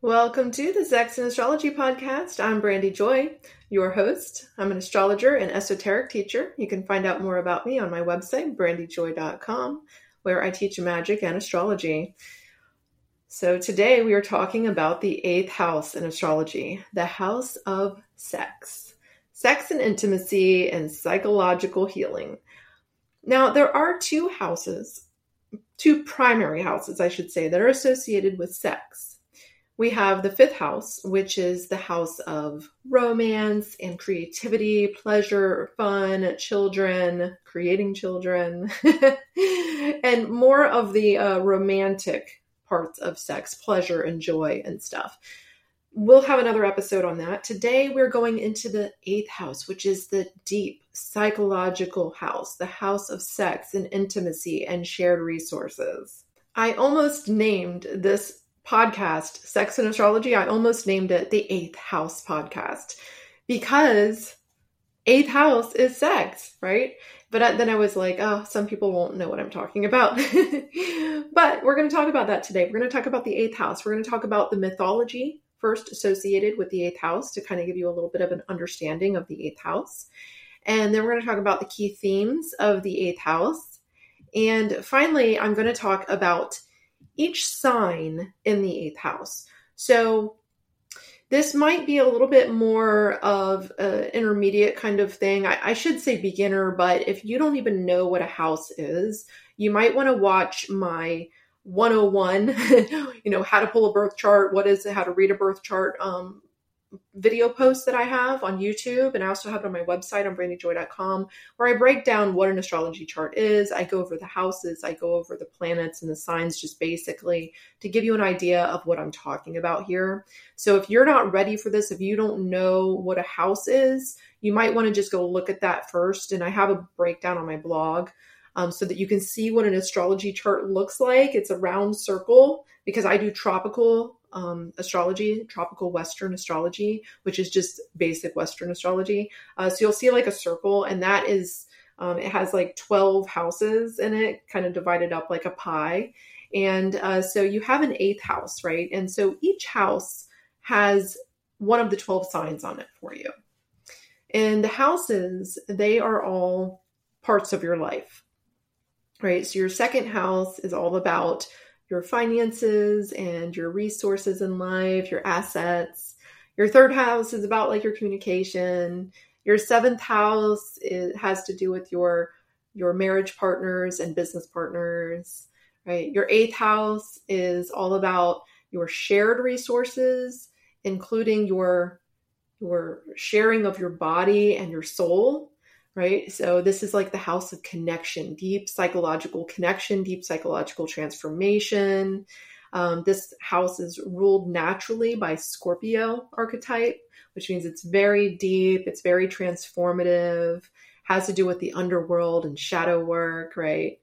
Welcome to the Sex and Astrology Podcast. I'm Brandy Joy, your host. I'm an astrologer and esoteric teacher. You can find out more about me on my website, brandyjoy.com, where I teach magic and astrology. So today we are talking about the eighth house in astrology, the house of sex, sex and intimacy, and psychological healing. Now, there are two houses, two primary houses, I should say, that are associated with sex we have the fifth house, which is the house of romance and creativity, pleasure, fun, children, creating children, and more of the uh, romantic parts of sex, pleasure and joy and stuff. We'll have another episode on that. Today, we're going into the eighth house, which is the deep psychological house, the house of sex and intimacy and shared resources. I almost named this podcast, Sex and Astrology, I almost named it the Eighth House Podcast because eighth house is sex, right? But then I was like, oh, some people won't know what I'm talking about. but we're going to talk about that today. We're going to talk about the eighth house. We're going to talk about the mythology first associated with the eighth house to kind of give you a little bit of an understanding of the eighth house. And then we're going to talk about the key themes of the eighth house. And finally, I'm going to talk about each sign in the eighth house. So this might be a little bit more of an intermediate kind of thing. I, I, should say beginner, but if you don't even know what a house is, you might want to watch my 101, you know, how to pull a birth chart, what is it, how to read a birth chart um, video posts that I have on YouTube, and I also have it on my website on brandyjoy.com, where I break down what an astrology chart is. I go over the houses, I go over the planets and the signs just basically to give you an idea of what I'm talking about here. So if you're not ready for this, if you don't know what a house is, you might want to just go look at that first. And I have a breakdown on my blog. Um, so that you can see what an astrology chart looks like. It's a round circle because I do tropical um, astrology, tropical Western astrology, which is just basic Western astrology. Uh, so you'll see like a circle, and that is, um, it has like 12 houses in it, kind of divided up like a pie. And uh, so you have an eighth house, right? And so each house has one of the 12 signs on it for you. And the houses, they are all parts of your life, right? So your second house is all about your finances and your resources in life, your assets. Your third house is about like your communication. Your seventh house it has to do with your your marriage partners and business partners, right? Your eighth house is all about your shared resources, including your your sharing of your body and your soul right? So this is like the house of connection, deep psychological connection, deep psychological transformation. Um, this house is ruled naturally by Scorpio archetype, which means it's very deep, it's very transformative, has to do with the underworld and shadow work, right?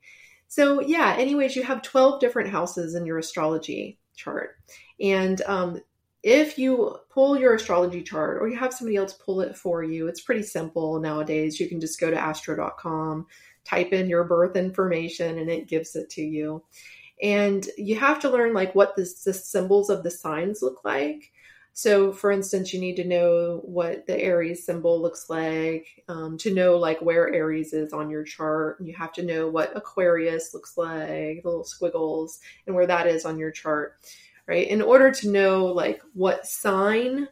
So, yeah, anyways, you have 12 different houses in your astrology chart. And um, if you pull your astrology chart or you have somebody else pull it for you, it's pretty simple nowadays. You can just go to astro.com, type in your birth information, and it gives it to you. And you have to learn like what the, symbols of the signs look like. So, for instance, you need to know what the Aries symbol looks like um, to know like where Aries is on your chart. You have to know what Aquarius looks like, the little squiggles, and where that is on your chart right? In order to know like what sign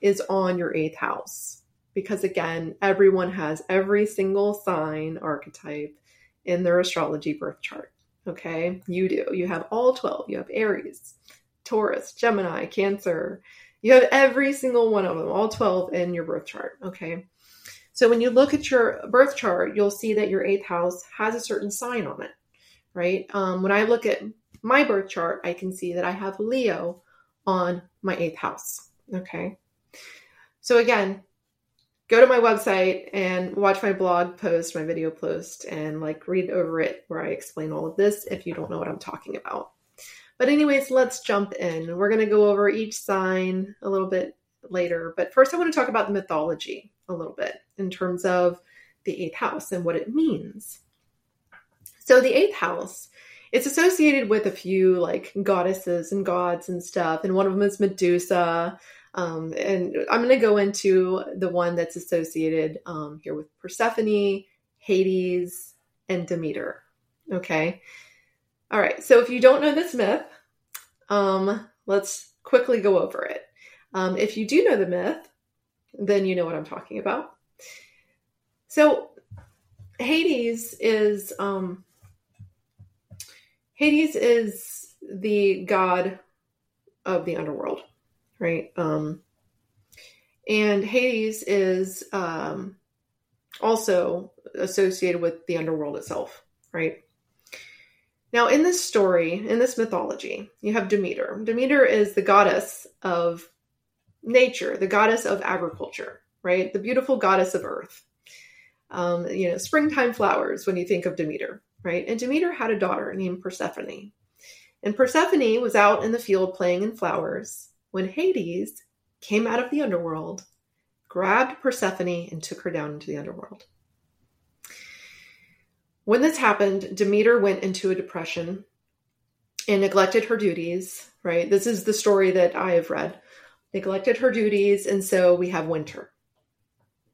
is on your eighth house. Because again, everyone has every single sign archetype in their astrology birth chart. Okay, you do. You have all 12. You have Aries, Taurus, Gemini, Cancer. You have every single one of them, all 12 in your birth chart. Okay, so when you look at your birth chart, you'll see that your eighth house has a certain sign on it, right? Um, when I look at my birth chart, I can see that I have Leo on my eighth house. Okay. So again, go to my website and watch my blog post, my video post, and like read over it where I explain all of this if you don't know what I'm talking about. But, anyways, let's jump in. We're going to go over each sign a little bit later. But first, I want to talk about the mythology a little bit in terms of the eighth house and what it means. So, the eighth house it's associated with a few like goddesses and gods and stuff, and one of them is Medusa. Um, and I'm going to go into the one that's associated um, here with Persephone, Hades, and Demeter. Okay. All right. So if you don't know this myth, um, let's quickly go over it. Um, if you do know the myth, then you know what I'm talking about. So Hades is um, Hades is the god of the underworld, right? Um, and Hades is um, also associated with the underworld itself, right? Now, in this story, in this mythology, you have Demeter. Demeter is the goddess of nature, the goddess of agriculture, right? The beautiful goddess of earth. Um, you know, springtime flowers when you think of Demeter, right? And Demeter had a daughter named Persephone. And Persephone was out in the field playing in flowers when Hades came out of the underworld, grabbed Persephone, and took her down into the underworld. When this happened, Demeter went into a depression and neglected her duties, right? This is the story that I have read. Neglected her duties, and so we have winter,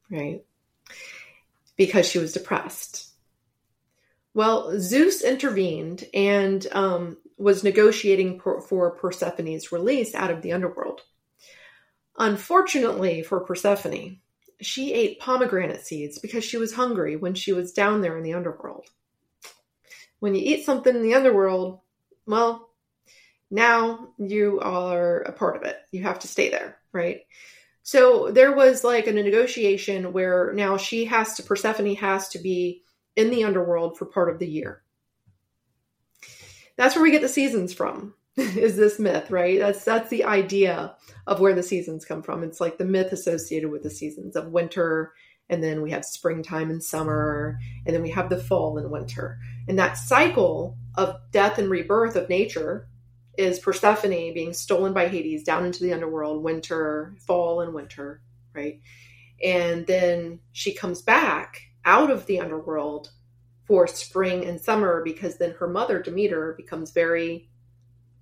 right? Because she was depressed. Well, Zeus intervened and um, was negotiating for, for Persephone's release out of the underworld. Unfortunately for Persephone, she ate pomegranate seeds because she was hungry when she was down there in the underworld. When you eat something in the underworld, well, now you are a part of it. You have to stay there, right? So there was like a negotiation where now she has to, Persephone has to be in the underworld for part of the year. That's where we get the seasons from. is this myth, right? That's that's the idea of where the seasons come from. It's like the myth associated with the seasons of winter, and then we have springtime and summer, and then we have the fall and winter. And that cycle of death and rebirth of nature is Persephone being stolen by Hades down into the underworld, winter, fall, and winter, right? And then she comes back out of the underworld for spring and summer because then her mother, Demeter, becomes very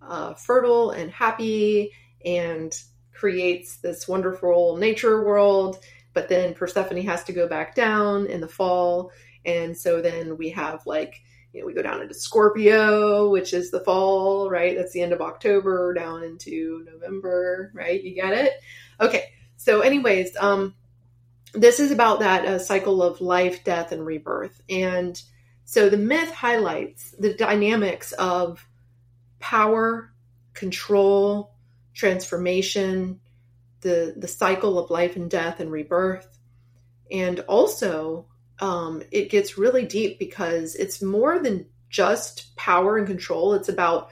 uh, fertile and happy and creates this wonderful nature world. But then Persephone has to go back down in the fall. And so then we have like, you know, we go down into Scorpio, which is the fall, right? That's the end of October down into November, right? You get it? Okay. So, anyways, um, this is about that uh, cycle of life, death, and rebirth. And so the myth highlights the dynamics of power, control, transformation, the the cycle of life and death and rebirth, and also um, it gets really deep because it's more than just power and control. It's about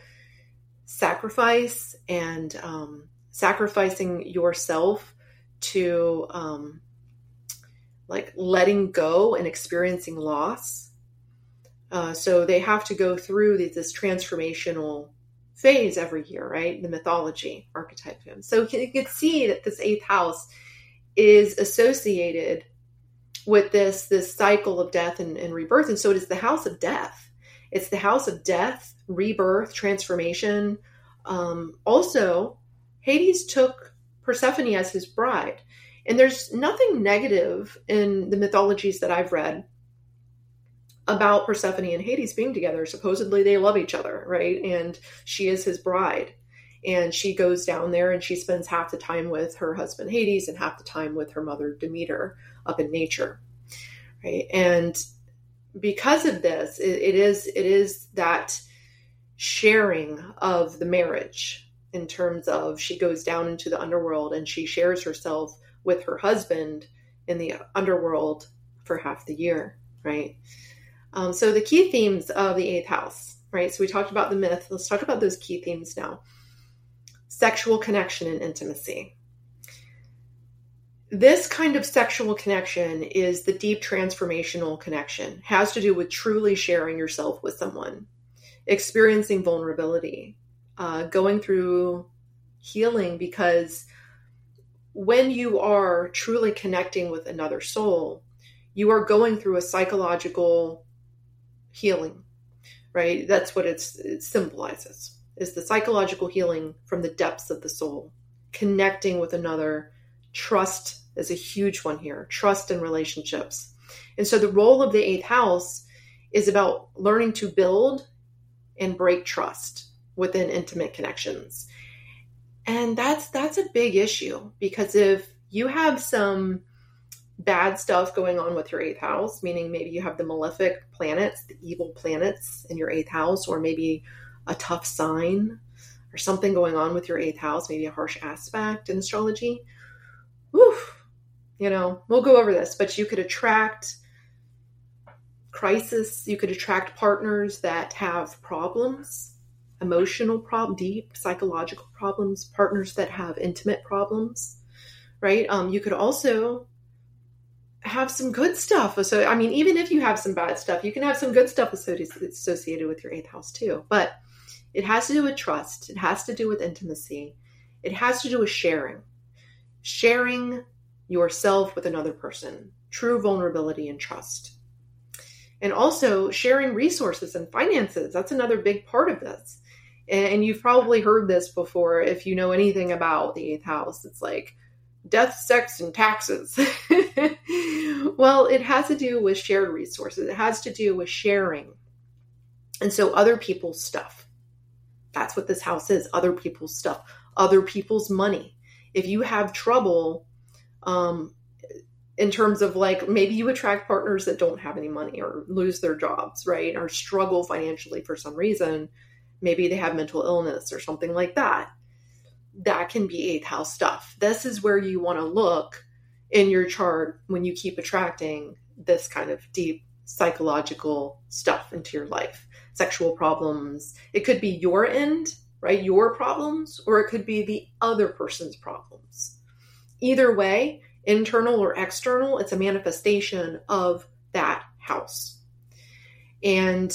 sacrifice and um, sacrificing yourself to um, like letting go and experiencing loss. Uh, so they have to go through this transformational phase every year, right? The mythology archetype. So you can see that this eighth house is associated with this this cycle of death and, and rebirth, and so it is the house of death. It's the house of death, rebirth, transformation. Um, also, Hades took Persephone as his bride, and there's nothing negative in the mythologies that I've read about Persephone and Hades being together. Supposedly they love each other, right? And she is his bride. And she goes down there and she spends half the time with her husband Hades and half the time with her mother Demeter up in nature. Right. And because of this, it, it is it is that sharing of the marriage in terms of she goes down into the underworld and she shares herself with her husband in the underworld for half the year, right? Um, so the key themes of the eighth house, right? So we talked about the myth. Let's talk about those key themes now. Sexual connection and intimacy. This kind of sexual connection is the deep transformational connection, has to do with truly sharing yourself with someone, experiencing vulnerability, uh, going through healing because when you are truly connecting with another soul, you are going through a psychological healing, right? That's what it symbolizes is the psychological healing from the depths of the soul, connecting with another. Trust is a huge one here. Trust in relationships. And so the role of the eighth house is about learning to build and break trust within intimate connections. And that's that's a big issue because if you have some bad stuff going on with your eighth house, meaning maybe you have the malefic planets, the evil planets in your eighth house, or maybe a tough sign or something going on with your eighth house, maybe a harsh aspect in astrology. Woof, you know, we'll go over this, but you could attract crisis, you could attract partners that have problems, emotional problem, deep psychological problems, partners that have intimate problems, right? Um, you could also have some good stuff. So, I mean, even if you have some bad stuff, you can have some good stuff associated with your eighth house too. But it has to do with trust, it has to do with intimacy, it has to do with sharing. Sharing yourself with another person, true vulnerability and trust. And also sharing resources and finances. That's another big part of this. And you've probably heard this before if you know anything about the eighth house. It's like death, sex, and taxes. well, it has to do with shared resources, it has to do with sharing. And so, other people's stuff. That's what this house is other people's stuff, other people's money. If you have trouble, um, in terms of like maybe you attract partners that don't have any money or lose their jobs, right? Or struggle financially for some reason. Maybe they have mental illness or something like that. That can be eighth house stuff. This is where you want to look in your chart when you keep attracting this kind of deep psychological stuff into your life sexual problems. It could be your end, right? Your problems, or it could be the other person's problems. Either way, internal or external, it's a manifestation of that house. And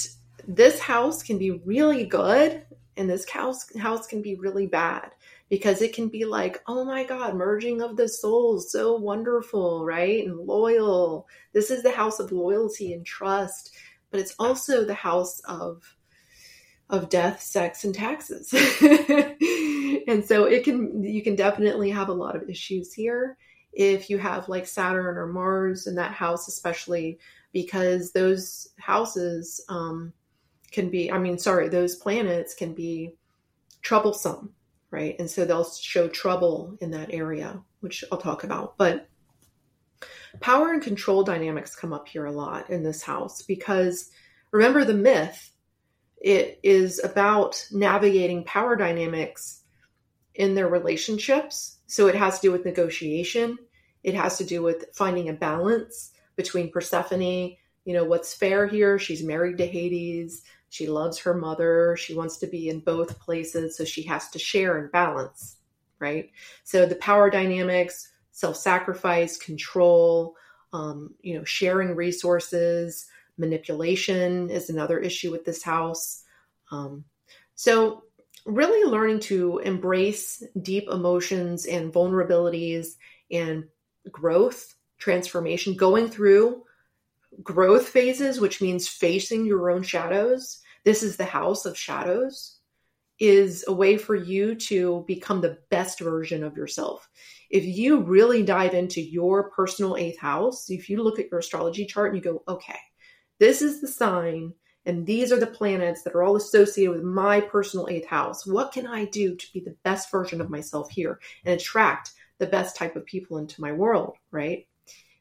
this house can be really good, and this house, house can be really bad because it can be like, oh my God, merging of the souls, so wonderful, right? And loyal. This is the house of loyalty and trust but it's also the house of of death, sex, and taxes. and so it can you can definitely have a lot of issues here if you have like Saturn or Mars in that house, especially because those houses um, can be, I mean, sorry, those planets can be troublesome, right? And so they'll show trouble in that area, which I'll talk about. But Power and control dynamics come up here a lot in this house because remember the myth, it is about navigating power dynamics in their relationships. So it has to do with negotiation, it has to do with finding a balance between Persephone, you know, what's fair here? She's married to Hades. She loves her mother. She wants to be in both places. So she has to share and balance, right? So the power dynamics, self-sacrifice, control, um, you know, sharing resources, manipulation is another issue with this house. Um, so really learning to embrace deep emotions and vulnerabilities and growth, transformation, going through growth phases, which means facing your own shadows. This is the house of shadows is a way for you to become the best version of yourself. If you really dive into your personal eighth house, if you look at your astrology chart and you go, okay, this is the sign and these are the planets that are all associated with my personal eighth house. What can I do to be the best version of myself here and attract the best type of people into my world, right?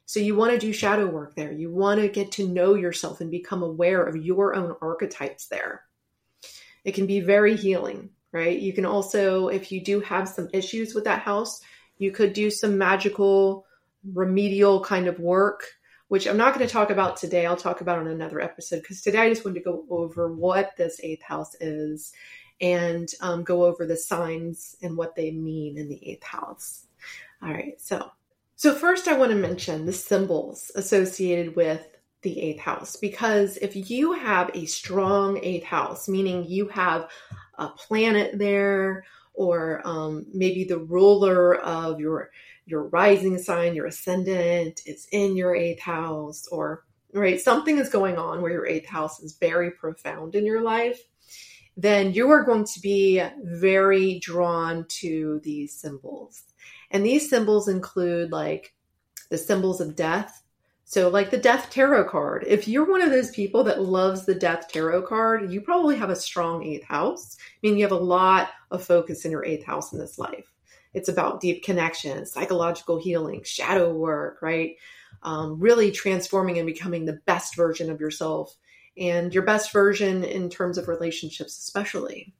So you want to do shadow work there. You want to get to know yourself and become aware of your own archetypes there it can be very healing, right? You can also, if you do have some issues with that house, you could do some magical remedial kind of work, which I'm not going to talk about today. I'll talk about on another episode because today I just wanted to go over what this eighth house is and um, go over the signs and what they mean in the eighth house. All right, so so first I want to mention the symbols associated with the eighth house because if you have a strong eighth house, meaning you have a planet there, or um, maybe the ruler of your your rising sign, your ascendant is in your eighth house, or right? Something is going on where your eighth house is very profound in your life, then you are going to be very drawn to these symbols. And these symbols include like the symbols of death. So, like the Death Tarot card. If you're one of those people that loves the Death Tarot card, you probably have a strong eighth house. I mean, you have a lot of focus in your eighth house in this life. It's about deep connection, psychological healing, shadow work, right? Um, really transforming and becoming the best version of yourself and your best version in terms of relationships, especially.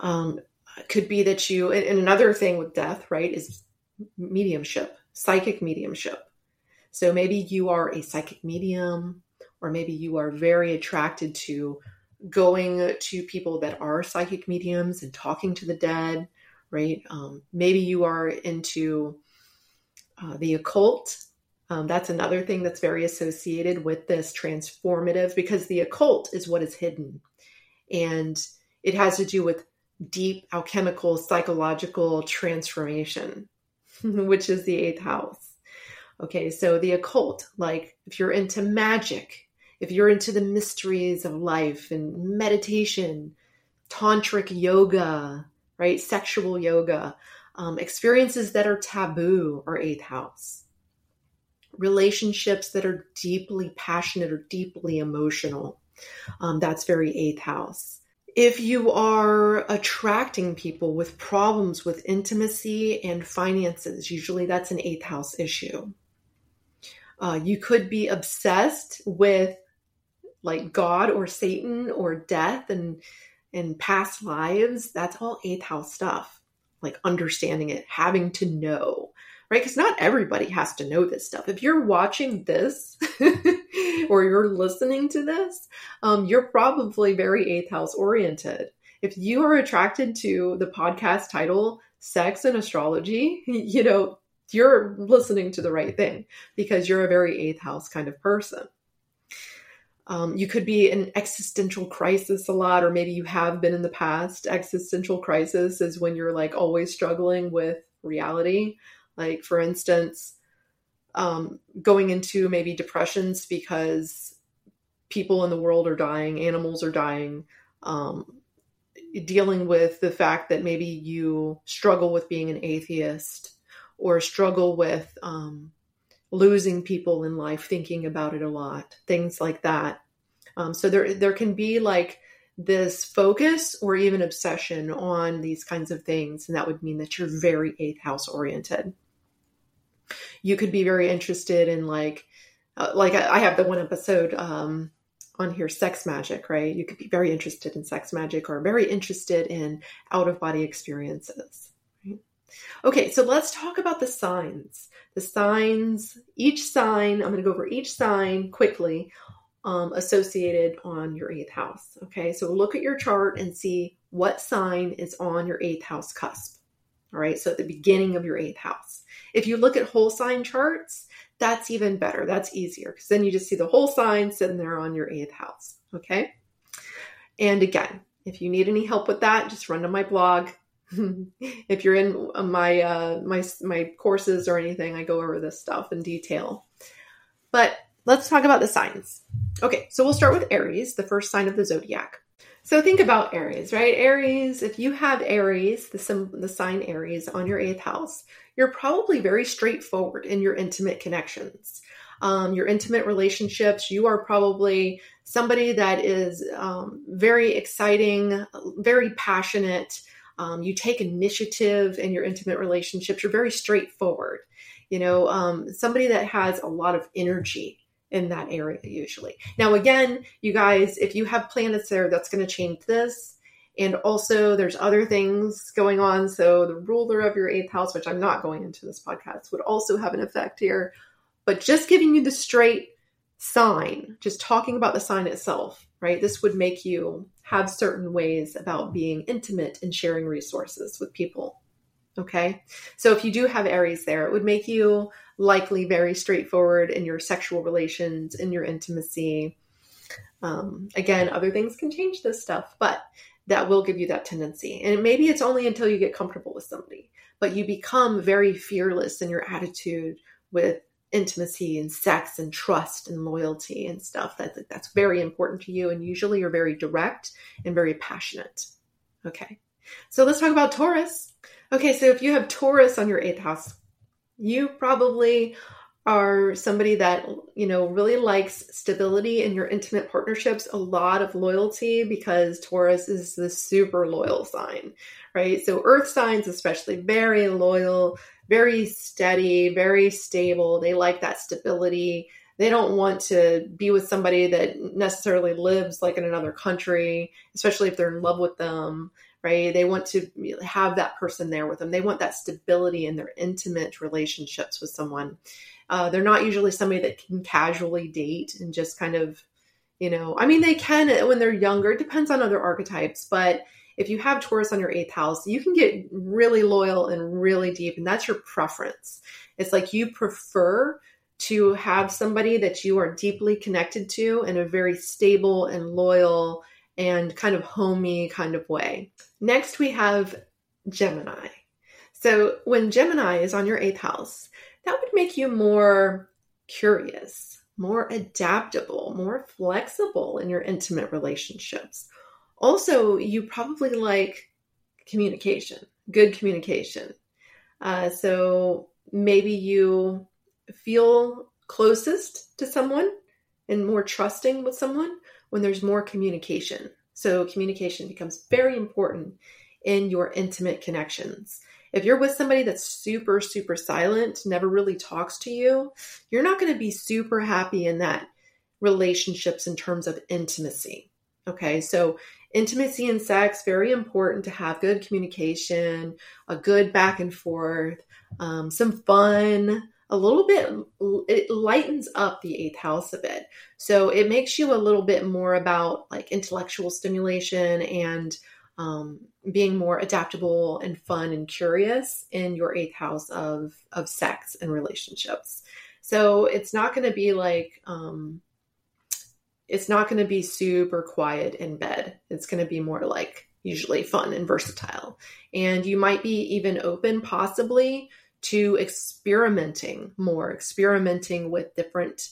Um, could be that you, and another thing with death, right, is mediumship, psychic mediumship. So maybe you are a psychic medium, or maybe you are very attracted to going to people that are psychic mediums and talking to the dead, right? Um, maybe you are into uh, the occult. Um, that's another thing that's very associated with this transformative because the occult is what is hidden. And it has to do with deep alchemical psychological transformation, which is the eighth house. Okay, so the occult, like if you're into magic, if you're into the mysteries of life and meditation, tantric yoga, right? Sexual yoga, um, experiences that are taboo are eighth house. Relationships that are deeply passionate or deeply emotional, um, that's very eighth house. If you are attracting people with problems with intimacy and finances, usually that's an eighth house issue. Uh, you could be obsessed with like God or Satan or death and and past lives, that's all eighth house stuff. Like understanding it, having to know, right? Because not everybody has to know this stuff. If you're watching this or you're listening to this, um, you're probably very eighth house oriented. If you are attracted to the podcast title, Sex and Astrology, you know, you're listening to the right thing because you're a very eighth house kind of person. Um, you could be in existential crisis a lot, or maybe you have been in the past. Existential crisis is when you're like always struggling with reality. Like, for instance, um, going into maybe depressions because people in the world are dying, animals are dying, um, dealing with the fact that maybe you struggle with being an atheist or struggle with um, losing people in life, thinking about it a lot, things like that. Um, so there, there can be like this focus or even obsession on these kinds of things, and that would mean that you're very eighth house oriented. You could be very interested in like, uh, like I, have the one episode um, on here, sex magic, right? You could be very interested in sex magic or very interested in out of body experiences. Okay, so let's talk about the signs the signs, each sign, I'm going to go over each sign quickly um, associated on your eighth house. Okay, so look at your chart and see what sign is on your eighth house cusp. All right, so at the beginning of your eighth house. If you look at whole sign charts, that's even better. That's easier because then you just see the whole sign sitting there on your eighth house. Okay, and again, if you need any help with that, just run to my blog if you're in my uh, my my courses or anything, I go over this stuff in detail. But let's talk about the signs. Okay, so we'll start with Aries, the first sign of the zodiac. So think about Aries, right? Aries, if you have Aries, the sim- the sign Aries on your eighth house, you're probably very straightforward in your intimate connections. Um, your intimate relationships, you are probably somebody that is um, very exciting, very passionate, um, you take initiative in your intimate relationships. You're very straightforward. You know, um, somebody that has a lot of energy in that area usually. Now, again, you guys, if you have planets there, that's going to change this. And also, there's other things going on. So, the ruler of your eighth house, which I'm not going into this podcast, would also have an effect here. But just giving you the straight sign, just talking about the sign itself, right? This would make you have certain ways about being intimate and sharing resources with people. Okay. So if you do have Aries there, it would make you likely very straightforward in your sexual relations, in your intimacy. Um, again, other things can change this stuff, but that will give you that tendency. And maybe it's only until you get comfortable with somebody, but you become very fearless in your attitude with intimacy and sex and trust and loyalty and stuff. That, that's very important to you. And usually you're very direct and very passionate. Okay. So let's talk about Taurus. Okay. So if you have Taurus on your eighth house, you probably are somebody that you know really likes stability in your intimate partnerships a lot of loyalty because taurus is the super loyal sign right? So earth signs especially very loyal very steady very stable. They like that stability. They don't want to be with somebody that necessarily lives like in another country especially if they're in love with them right they want to have that person there with them they want that stability in their intimate relationships with someone uh, they're not usually somebody that can casually date and just kind of, you know, I mean, they can when they're younger. It depends on other archetypes, but if you have Taurus on your eighth house, you can get really loyal and really deep, and that's your preference. It's like you prefer to have somebody that you are deeply connected to and a very stable and loyal and kind of homey kind of way. Next, we have Gemini. So when Gemini is on your eighth house, that would make you more curious, more adaptable, more flexible in your intimate relationships. Also, you probably like communication, good communication. Uh, so maybe you feel closest to someone and more trusting with someone when there's more communication. So, communication becomes very important in your intimate connections. If you're with somebody that's super, super silent, never really talks to you, you're not going to be super happy in that relationships in terms of intimacy. Okay, so intimacy and sex very important to have good communication, a good back and forth, um, some fun, a little bit. It lightens up the eighth house a bit, so it makes you a little bit more about like intellectual stimulation and um, being more adaptable and fun and curious in your eighth house of of sex and relationships. So it's not going to be like um, it's not going to be super quiet in bed. It's going to be more like usually fun and versatile. And you might be even open, possibly, to experimenting more, experimenting with different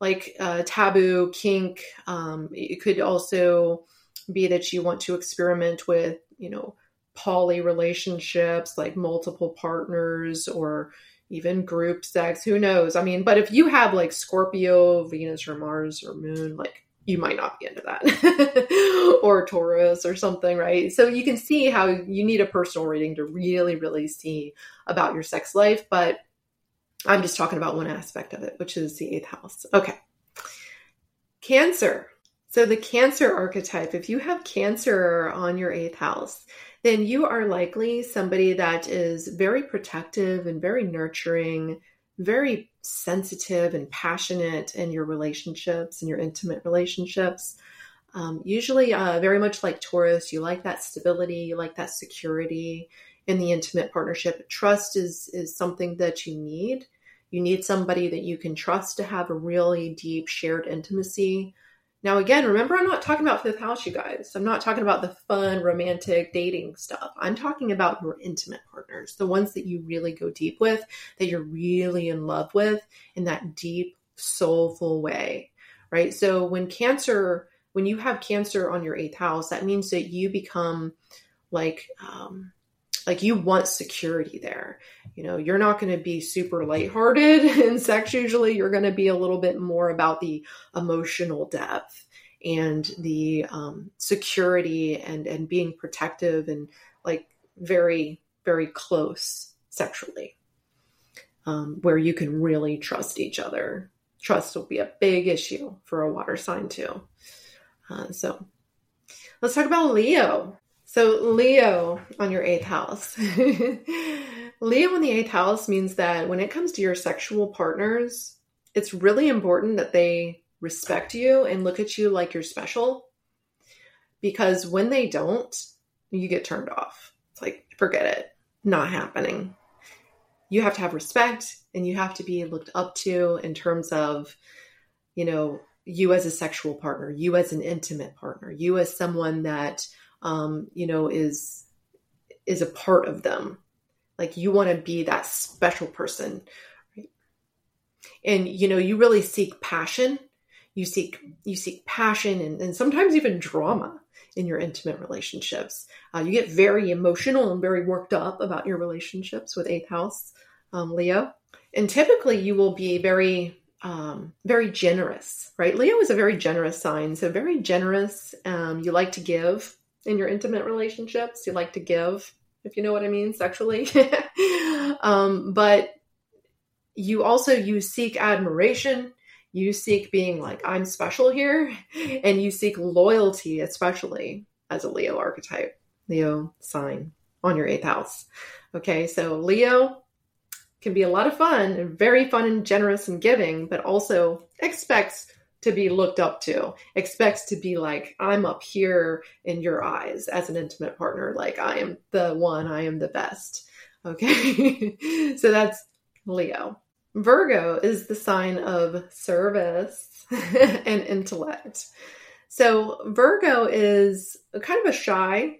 like uh, taboo, kink. Um, it could also be that you want to experiment with, you know, poly relationships, like multiple partners or even group sex. Who knows? I mean, but if you have like Scorpio, Venus, or Mars or Moon, like you might not be into that or Taurus or something, right? So you can see how you need a personal reading to really, really see about your sex life. But I'm just talking about one aspect of it, which is the eighth house. Okay. Cancer. So, the Cancer archetype, if you have Cancer on your eighth house, then you are likely somebody that is very protective and very nurturing, very sensitive and passionate in your relationships and your intimate relationships. Um, usually, uh, very much like Taurus, you like that stability, you like that security in the intimate partnership. Trust is is something that you need. You need somebody that you can trust to have a really deep shared intimacy now, again, remember, I'm not talking about fifth house, you guys. I'm not talking about the fun, romantic dating stuff. I'm talking about your intimate partners, the ones that you really go deep with, that you're really in love with in that deep, soulful way, right? So, when cancer, when you have cancer on your eighth house, that means that you become like, um, like you want security there. You know, you're not going to be super lighthearted in sex usually. You're going to be a little bit more about the emotional depth and the um, security and and being protective and like very very close sexually, um, where you can really trust each other. Trust will be a big issue for a water sign too. Uh, so let's talk about Leo. So, Leo on your eighth house. Leo in the eighth house means that when it comes to your sexual partners, it's really important that they respect you and look at you like you're special. Because when they don't, you get turned off. It's like, forget it, not happening. You have to have respect and you have to be looked up to in terms of, you know, you as a sexual partner, you as an intimate partner, you as someone that um, you know, is is a part of them. Like you want to be that special person. Right? and you know you really seek passion you seek you seek passion and, and sometimes even drama in your intimate relationships uh, you get very emotional and very worked up about your relationships with eighth house um, leo and typically you will be very um, very generous right leo is a very generous sign so very generous um, you like to give in your intimate relationships. You like to give if you know what i mean sexually. Um, but you also you seek admiration. You seek being like i'm special here and you seek loyalty especially as a leo archetype leo sign on your eighth house. Okay so leo can be a lot of fun and very fun and generous and giving but also expects to be looked up to expects to be like i'm up here in your eyes as an intimate partner like i am the one i am the best okay so that's leo Virgo is the sign of service and intellect. So, Virgo is kind of a shy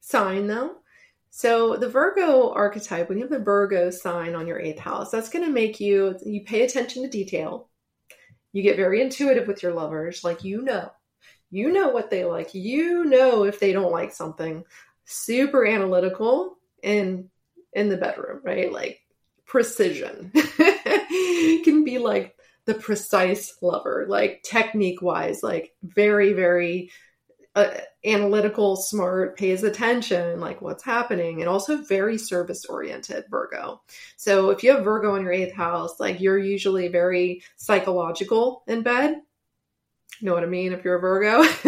sign, though. So, the Virgo archetype, when you have the Virgo sign on your eighth house, that's going to make you, you pay attention to detail. You get very intuitive with your lovers. Like, you know, you know what they like. You know if they don't like something. Super analytical in in the bedroom, right? Like precision. can be like the precise lover, like technique wise, like very, very uh, analytical, smart, pays attention, like what's happening, and also very service oriented Virgo. So if you have Virgo in your eighth house, like you're usually very psychological in bed. You know what I mean? If you're a Virgo,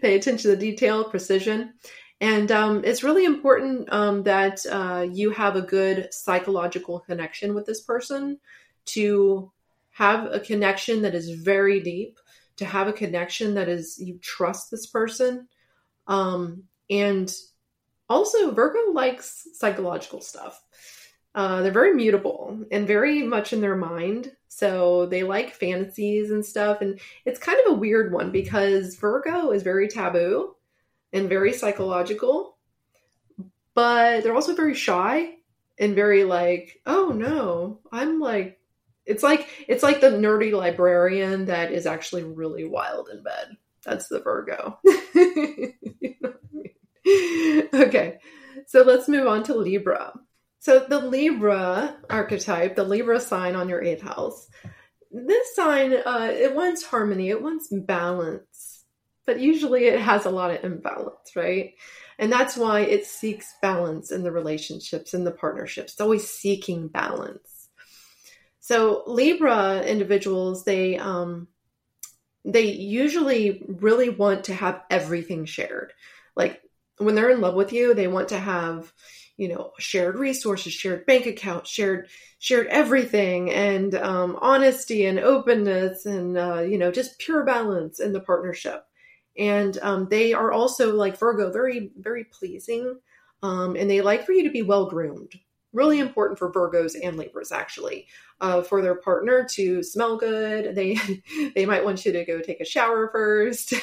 pay attention to the detail, precision. And um, it's really important um, that uh, you have a good psychological connection with this person to have a connection that is very deep, to have a connection that is, you trust this person. Um, and also, Virgo likes psychological stuff. Uh, they're very mutable and very much in their mind. So they like fantasies and stuff. And it's kind of a weird one because Virgo is very taboo and very psychological, but they're also very shy and very like, oh no, I'm like, it's like it's like the nerdy librarian that is actually really wild in bed. That's the Virgo. you know I mean? Okay, so let's move on to Libra. So the Libra archetype, the Libra sign on your eighth house, this sign uh, it wants harmony, it wants balance but usually it has a lot of imbalance, right? And that's why it seeks balance in the relationships and the partnerships. It's always seeking balance. So Libra individuals, they um, they usually really want to have everything shared. Like when they're in love with you, they want to have, you know, shared resources, shared bank accounts, shared shared everything, and um, honesty and openness, and uh, you know, just pure balance in the partnership and um, they are also like Virgo, very very pleasing, um, and they like for you to be well groomed. Really important for Virgos and Libras, actually, uh, for their partner to smell good. They they might want you to go take a shower first.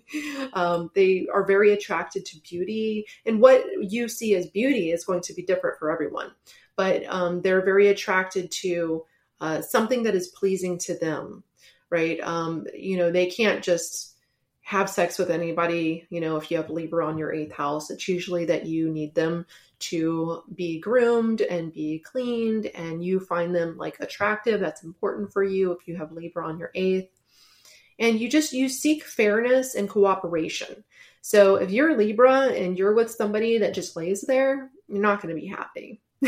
um, they are very attracted to beauty, and what you see as beauty is going to be different for everyone. But um, they're very attracted to uh, something that is pleasing to them, right? Um, you know, they can't just have sex with anybody, you know, if you have Libra on your eighth house, it's usually that you need them to be groomed and be cleaned and you find them like attractive. That's important for you if you have Libra on your eighth. And you just you seek fairness and cooperation. So if you're Libra and you're with somebody that just lays there, you're not going to be happy.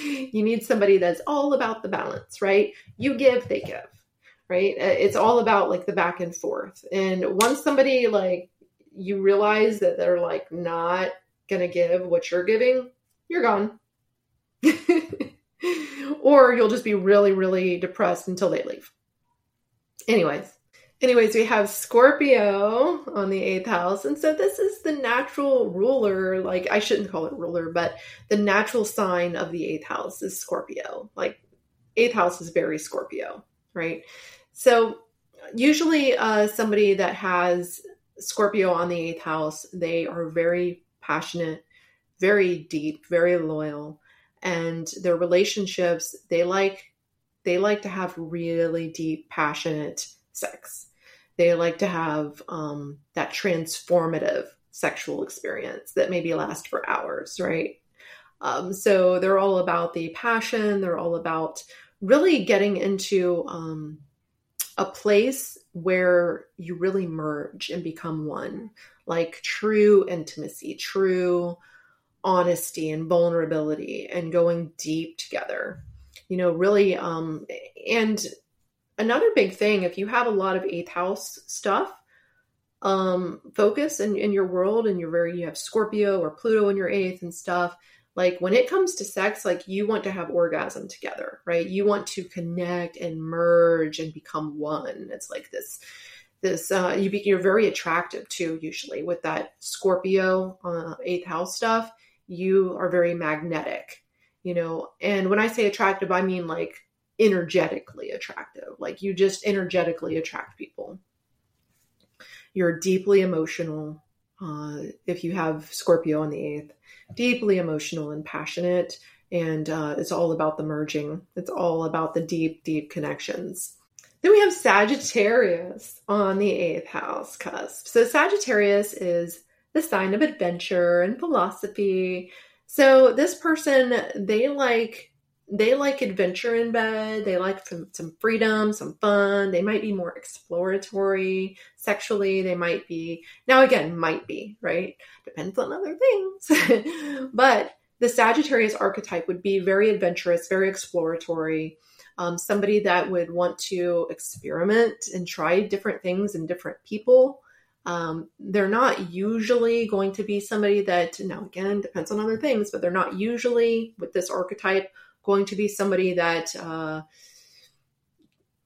you need somebody that's all about the balance, right? You give, they give right? Uh, it's all about like the back and forth. And once somebody like you realize that they're like not gonna give what you're giving, you're gone. or you'll just be really, really depressed until they leave. Anyways, anyways, we have Scorpio on the eighth house. And so this is the natural ruler, like I shouldn't call it ruler, but the natural sign of the eighth house is Scorpio. Like eighth house is very Scorpio, right? So usually uh, somebody that has Scorpio on the eighth house, they are very passionate, very deep, very loyal, and their relationships, they like they like to have really deep, passionate sex. They like to have um, that transformative sexual experience that maybe lasts for hours, right? Um, so they're all about the passion. They're all about really getting into um, a place where you really merge and become one, like true intimacy, true honesty and vulnerability, and going deep together. You know, really, um, and another big thing, if you have a lot of eighth house stuff, um, focus in, in your world and you're very, you have Scorpio or Pluto in your eighth and stuff, like when it comes to sex like you want to have orgasm together right? You want to connect and merge and become one. It's like this this uh, you be, you're very attractive too usually with that scorpio uh, eighth house stuff. You are very magnetic you know? And when i say attractive i mean like energetically attractive. Like you just energetically attract people. You're deeply emotional uh, if you have scorpio on the eighth deeply emotional and passionate. And uh, it's all about the merging, it's all about the deep, deep connections. Then we have Sagittarius on the eighth house cusp. So, Sagittarius is the sign of adventure and philosophy. So, this person, they like they like adventure in bed. They like some, some freedom, some fun. They might be more exploratory sexually. They might be, now again, might be, right? Depends on other things. but the Sagittarius archetype would be very adventurous, very exploratory. Um, somebody that would want to experiment and try different things and different people. Um, they're not usually going to be somebody that, now again, depends on other things, but they're not usually with this archetype going to be somebody that uh,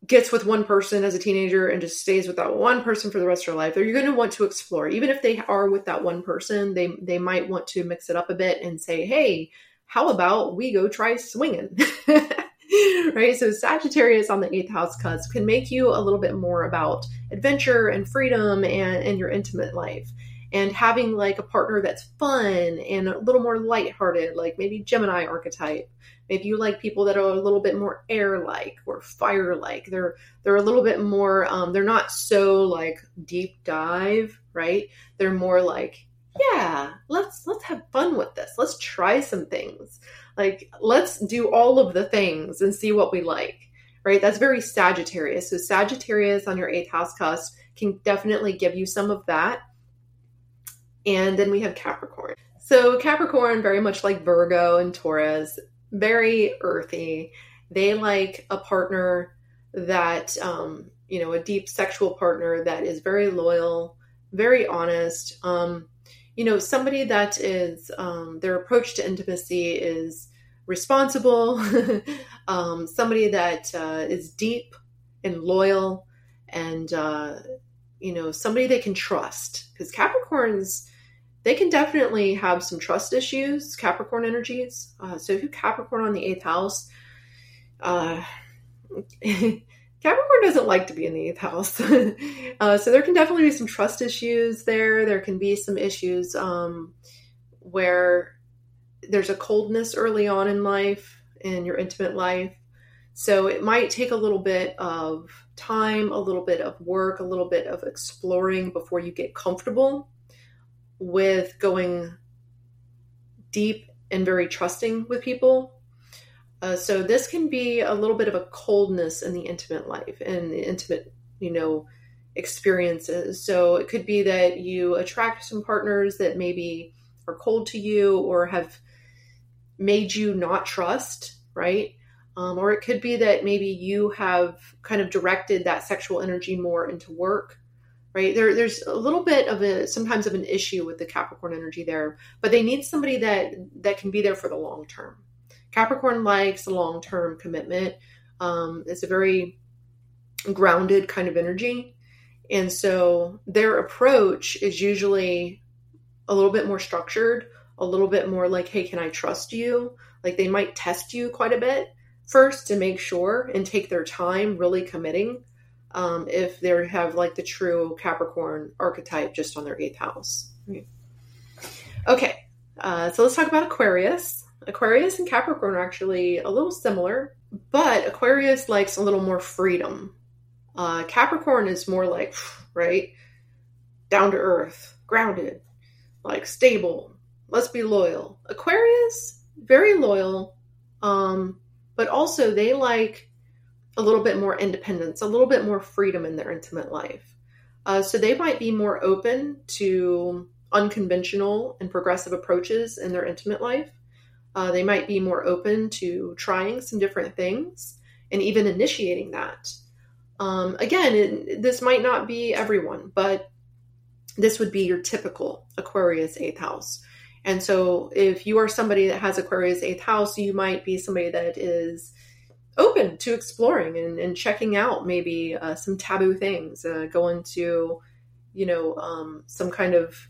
gets with one person as a teenager and just stays with that one person for the rest of their life. Or you're going to want to explore, even if they are with that one person, they they might want to mix it up a bit and say, "Hey, how about we go try swinging?" right? So Sagittarius on the eighth house cusp can make you a little bit more about adventure and freedom and, and your intimate life. And having like a partner that's fun and a little more lighthearted, like maybe Gemini archetype, Maybe you like people that are a little bit more air-like or fire-like. They're they're a little bit more. Um, they're not so like deep dive, right? They're more like, yeah, let's let's have fun with this. Let's try some things. Like let's do all of the things and see what we like. Right? That's very Sagittarius. So Sagittarius on your eighth house cusp can definitely give you some of that. And then we have Capricorn. So Capricorn, very much like Virgo and Taurus, very earthy. They like a partner that, um, you know, a deep sexual partner that is very loyal, very honest. Um, you know, somebody that is, um, their approach to intimacy is responsible, um, somebody that uh, is deep and loyal, and, uh, you know, somebody they can trust. Because Capricorns, they can definitely have some trust issues, Capricorn energies. Uh, so if you Capricorn on the eighth house, uh, Capricorn doesn't like to be in the eighth house. uh, so there can definitely be some trust issues there. There can be some issues um, where there's a coldness early on in life, in your intimate life. So it might take a little bit of time, a little bit of work, a little bit of exploring before you get comfortable with going deep and very trusting with people. Uh, so this can be a little bit of a coldness in the intimate life and the intimate, you know, experiences. So it could be that you attract some partners that maybe are cold to you or have made you not trust, right? Um, or it could be that maybe you have kind of directed that sexual energy more into work right? There there's a little bit of a sometimes of an issue with the capricorn energy there but they need somebody that that can be there for the long term. Capricorn likes a long term commitment. Um, it's a very grounded kind of energy. And so their approach is usually a little bit more structured a little bit more like hey can i trust you? Like they might test you quite a bit first to make sure and take their time really committing um, if they have like the true Capricorn archetype just on their eighth house. Okay, uh, so let's talk about Aquarius. Aquarius and Capricorn are actually a little similar. but Aquarius likes a little more freedom. Uh, Capricorn is more like, right, down to earth, grounded, like stable. Let's be loyal. Aquarius, very loyal, um, but also they like a little bit more independence, a little bit more freedom in their intimate life. Uh, so they might be more open to unconventional and progressive approaches in their intimate life. Uh, they might be more open to trying some different things and even initiating that. Um, again, it, this might not be everyone, but this would be your typical Aquarius eighth house. And so, if you are somebody that has Aquarius eighth house, you might be somebody that is open to exploring and, and checking out maybe uh, some taboo things, uh, going to, you know, um, some kind of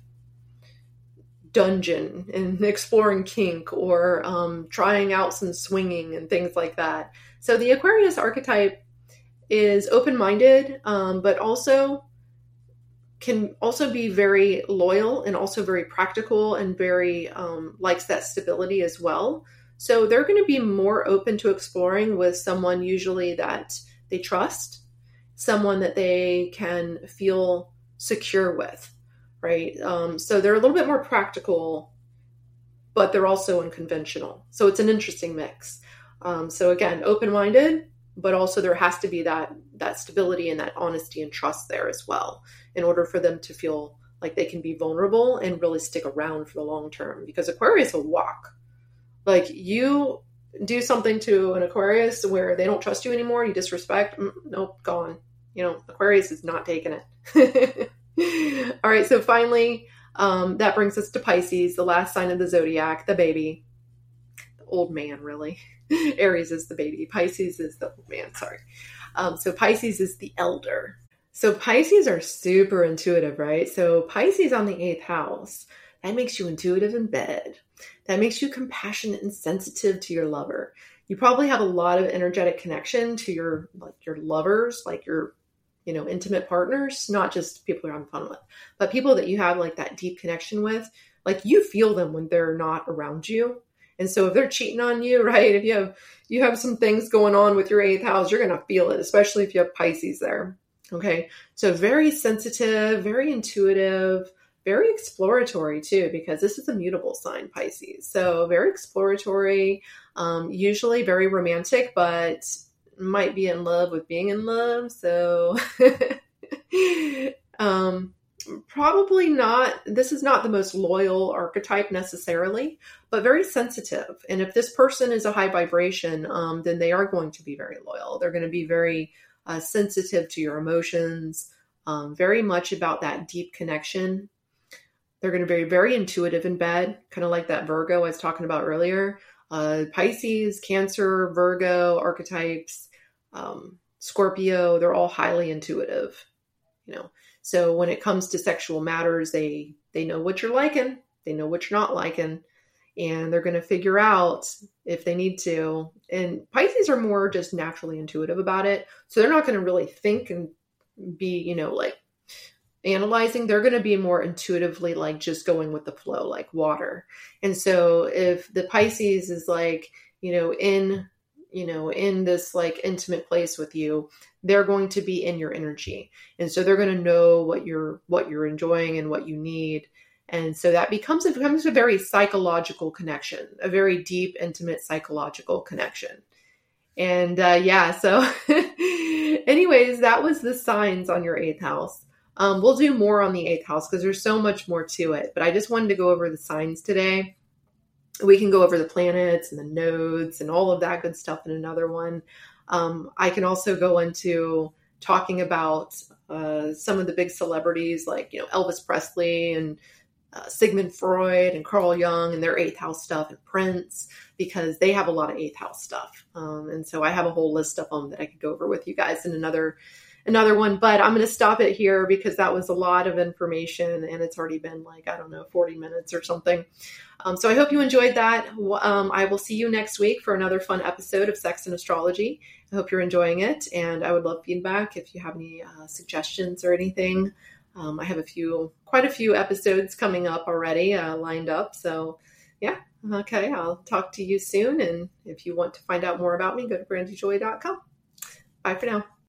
dungeon and exploring kink or um, trying out some swinging and things like that. So the Aquarius archetype is open minded, um, but also can also be very loyal and also very practical and very um, likes that stability as well. So they're going to be more open to exploring with someone usually that they trust, someone that they can feel secure with right? Um, so they're a little bit more practical, but they're also unconventional. So it's an interesting mix. Um, so again, open minded, but also there has to be that that stability and that honesty and trust there as well, in order for them to feel like they can be vulnerable and really stick around for the long term. Because Aquarius will walk. Like you do something to an Aquarius where they don't trust you anymore, you disrespect, mm, nope, gone. You know, Aquarius is not taking it. All right, so finally, um, that brings us to Pisces, the last sign of the zodiac, the baby. The old man, really. Aries is the baby, Pisces is the old man, sorry. Um, so Pisces is the elder. So Pisces are super intuitive, right? So Pisces on the eighth house, that makes you intuitive in bed. That makes you compassionate and sensitive to your lover. You probably have a lot of energetic connection to your like your lovers, like your you know, intimate partners, not just people you're having fun with, but people that you have like that deep connection with, like you feel them when they're not around you. And so if they're cheating on you, right? If you have you have some things going on with your eighth house, you're gonna feel it, especially if you have Pisces there. Okay. So very sensitive, very intuitive, very exploratory too, because this is a mutable sign, Pisces. So very exploratory, um, usually very romantic, but might be in love with being in love. So, um, probably not, this is not the most loyal archetype necessarily, but very sensitive. And if this person is a high vibration, um, then they are going to be very loyal. They're going to be very uh, sensitive to your emotions, um, very much about that deep connection. They're going to be very intuitive in bed, kind of like that Virgo I was talking about earlier. Uh, Pisces, Cancer, Virgo archetypes um, Scorpio, they're all highly intuitive, you know. So when it comes to sexual matters, they they know what you're liking, they know what you're not liking, and they're going to figure out if they need to. And Pisces are more just naturally intuitive about it, so they're not going to really think and be, you know, like analyzing. They're going to be more intuitively like just going with the flow, like water. And so if the Pisces is like, you know, in you know in this like intimate place with you they're going to be in your energy and so they're going to know what you're what you're enjoying and what you need and so that becomes it becomes a very psychological connection a very deep intimate psychological connection and uh, yeah so anyways that was the signs on your eighth house um, we'll do more on the eighth house because there's so much more to it but i just wanted to go over the signs today we can go over the planets and the nodes and all of that good stuff in another one. Um, I can also go into talking about uh, some of the big celebrities like you know Elvis Presley and uh, Sigmund Freud and Carl Jung and their eighth house stuff and Prince because they have a lot of eighth house stuff. Um, and so I have a whole list of them that I could go over with you guys in another another one. But I'm going to stop it here because that was a lot of information and it's already been like I don't know 40 minutes or something. Um, so I hope you enjoyed that. Um, I will see you next week for another fun episode of Sex and Astrology. I hope you're enjoying it, and I would love feedback if you have any uh, suggestions or anything. Um, I have a few, quite a few episodes coming up already uh, lined up. So, yeah, Okay, I'll talk to you soon. And if you want to find out more about me, go to brandyjoy.com. Bye for now.